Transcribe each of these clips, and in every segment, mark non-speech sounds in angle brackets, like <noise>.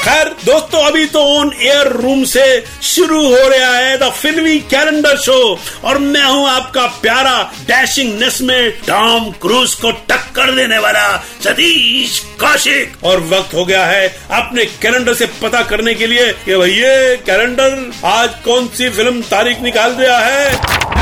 खैर, दोस्तों, अभी तो ऑन एयर रूम से शुरू हो रहा है द फिल्मी कैलेंडर शो और मैं हूँ आपका प्यारा डैशिंग नेस में टॉम क्रूज को टक्कर देने वाला सतीश कौशिक। और वक्त हो गया है अपने कैलेंडर से पता करने के लिए कि भैया कैलेंडर आज कौन सी फ़िल्म तारीख निकाल दिया है?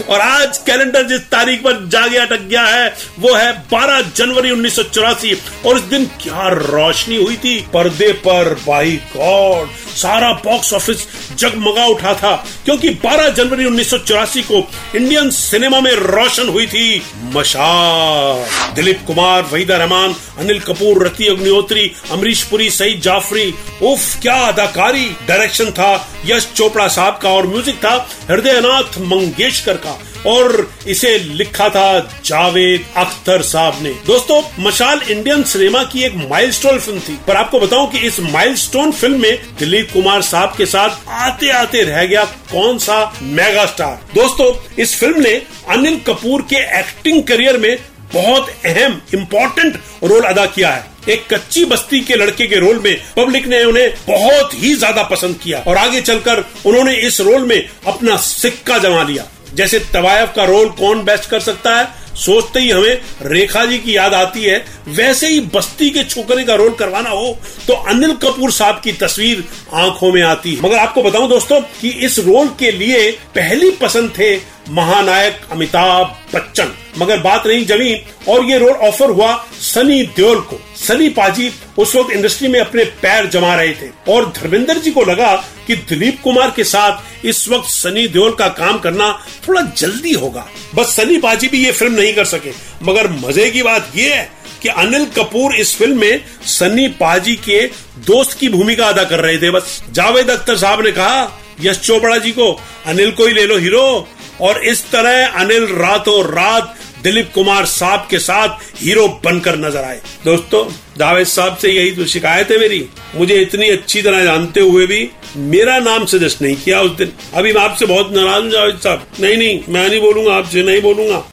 और आज कैलेंडर जिस तारीख पर जा गया अटक गया है, वो है 12 जनवरी उन्नीस सौ चौरासी। और उस दिन क्या रोशनी हुई थी? पर्दे पर बाई गॉड। सारा बॉक्स ऑफ़िस जगमगा उठा था, क्योंकि 12 जनवरी उन्नीस सौ चौरासी को इंडियन सिनेमा में रोशन हुई थी मशाल। दिलीप कुमार, वहीदा रहमान, अनिल कपूर, रति अग्निहोत्री, अमरीश पुरी, सईद जाफरी, उफ, क्या अदाकारी। डायरेक्शन था यश चोपड़ा साहब का और म्यूज़िक था हृदयनाथ मंगेशकर का। और इसे लिखा था जावेद अख्तर साहब ने। दोस्तों, मशाल इंडियन सिनेमा की एक माइलस्टोन फ़िल्म थी। पर आपको बताऊँ कि इस माइलस्टोन फ़िल्म में दिलीप कुमार साहब के साथ आते आते रह गया कौन सा मेगा स्टार दोस्तों, इस फ़िल्म ने अनिल कपूर के एक्टिंग करियर में बहुत अहम इम्पोर्टेंट रोल अदा किया है। एक कच्ची बस्ती के लड़के के रोल में पब्लिक ने उन्हें बहुत ही ज़्यादा पसंद किया और आगे चलकर उन्होंने इस रोल में अपना सिक्का जमा लिया। जैसे तवायफ का रोल कौन बेस्ट कर सकता है, सोचते ही हमें रेखा जी की याद आती है, वैसे ही बस्ती के छोकरे का रोल करवाना हो तो अनिल कपूर साहब की तस्वीर आँखों में आती है। मगर आपको बताऊँ दोस्तों, कि इस रोल के लिए पहली पसंद थे महानायक अमिताभ बच्चन। मगर बात नहीं जमी और ये रोल ऑफ़र हुआ सनी देओल को। सनी पाजी उस वक्त इंडस्ट्री में अपने पैर जमा रहे थे। और धर्मेंद्र जी को लगा कि दिलीप कुमार के साथ इस वक्त सनी देओल का काम करना थोड़ा जल्दी होगा। बस सनी पाजी भी ये फ़िल्म नहीं कर सके। मगर मज़े की बात यह है कि अनिल कपूर इस फ़िल्म में सनी पाजी के दोस्त की भूमिका अदा कर रहे थे। बस जावेद अख्तर साहब ने कहा, यश चोपड़ा जी को, अनिल को ही ले लो हीरो। और इस तरह अनिल रातों रात दिलीप कुमार साहब के साथ हीरो बनकर नज़र आए। दोस्तों जावेद साहब से यही तो शिकायत है मेरी। मुझे इतनी अच्छी तरह जानते हुए भी मेरा नाम सजेस्ट नहीं किया उस दिन। अभी मैं आपसे बहुत नाराज़ हूँ जावेद साहब। नहीं नहीं, मैं नहीं बोलूँगा, आपसे नहीं बोलूँगा।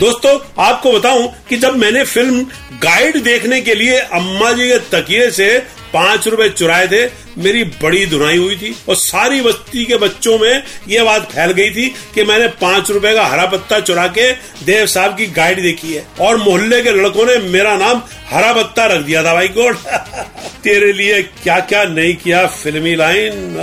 दोस्तों, आपको बताऊँ कि जब मैंने फ़िल्म गाइड देखने के लिए अम्मा जी के तकिए से पाँच रुपए चुराए थे, मेरी बड़ी धुनाई हुई थी और सारी बस्ती के बच्चों में ये बात फैल गई थी कि मैंने पाँच रुपए का हरा पत्ता चुरा के देव साहब की गाइड देखी है और मोहल्ले के लड़कों ने मेरा नाम हरा पत्ता रख दिया था भाई गोड <laughs> तेरे लिए क्या क्या नहीं किया फिल्मी लाइन?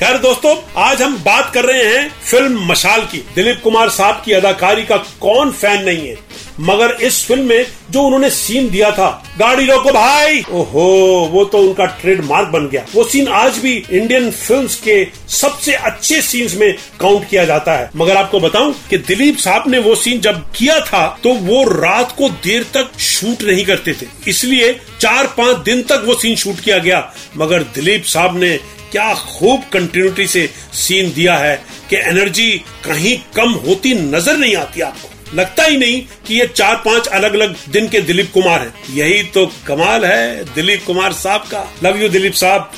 खैर दोस्तों, आज हम बात कर रहे हैं फ़िल्म मशाल की। दिलीप कुमार साहब की अदाकारी का कौन फ़ैन नहीं है? मगर इस फ़िल्म में जो उन्होंने सीन दिया था, गाड़ी रोको भाई। ओहो, वो तो उनका ट्रेडमार्क बन गया। वो सीन आज भी इंडियन फिल्म्स के सबसे अच्छे सीन्स में काउंट किया जाता है। मगर आपको बताऊँ कि दिलीप साहब ने वो सीन जब किया था तो वो रात को देर तक शूट नहीं करते थे। इसलिए चार पाँच दिन तक वो सीन शूट किया गया। मगर दिलीप साहब ने क्या खूब कंटिन्यूटी से सीन दिया है कि एनर्जी कहीं कम होती नज़र नहीं आती आपको। लगता ही नहीं कि ये चार पाँच अलग अलग दिन के दिलीप कुमार हैं। यही तो कमाल है दिलीप कुमार साहब का। लव यू दिलीप साहब।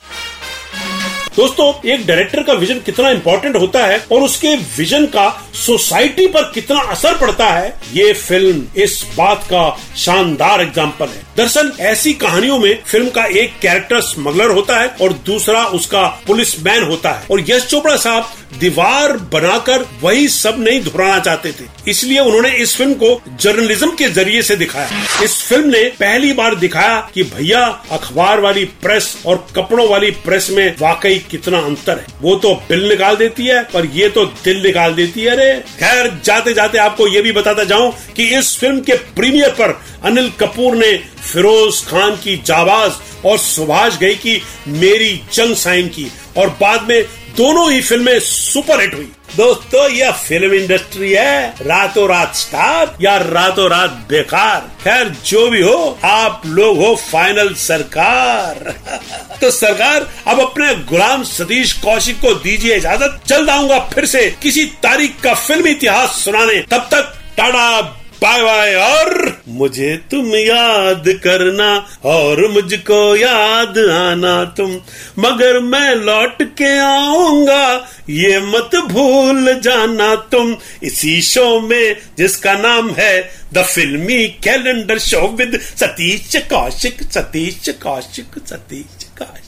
दोस्तों, एक डायरेक्टर का विजन कितना इंपॉर्टेंट होता है और उसके विजन का सोसाइटी पर कितना असर पड़ता है, ये फ़िल्म इस बात का शानदार एग्ज़ाम्पल है। दरअसल, ऐसी कहानियों में फ़िल्म का एक कैरेक्टर स्मगलर होता है और दूसरा उसका पुलिस मैन होता है। और यश चोपड़ा साहब दीवार बनाकर वही सब नहीं दोहराना चाहते थे। इसलिए उन्होंने इस फ़िल्म को जर्नलिज्म के ज़रिए से दिखाया। इस फ़िल्म ने पहली बार दिखाया कि भैया, अखबार वाली प्रेस और कपड़ों वाली प्रेस में वाकई कितना अंतर है। वो तो बिल निकाल देती है, पर ये तो दिल निकाल देती है। अरे, खैर जाते जाते आपको ये भी बताता जाऊँ कि इस फ़िल्म के प्रीमियर पर अनिल कपूर ने फिरोज खान की जाबाज और सुभाष गई की मेरी जंग साइन की और बाद में दोनों ही फ़िल्में सुपरहिट हुई। दोस्तों, यह फ़िल्म इंडस्ट्री है। रातों रात स्टार या रातों रात बेकार। खैर, जो भी हो, आप लोग हो फाइनल सरकार। <laughs> तो सरकार, अब अपने गुलाम सतीश कौशिक को दीजिए इजाज़त। चल जाऊँगा फिर से किसी तारीख का फ़िल्म इतिहास सुनाने। तब तक, टाटा बाय बाय और मुझे तुम याद करना और मुझको याद आना तुम। मगर मैं लौट के आऊँगा, ये मत भूल जाना तुम। इसी शो में जिसका नाम है the filmi calendar show with Satish Kaushik Satish Kaushik Satish Kaushik.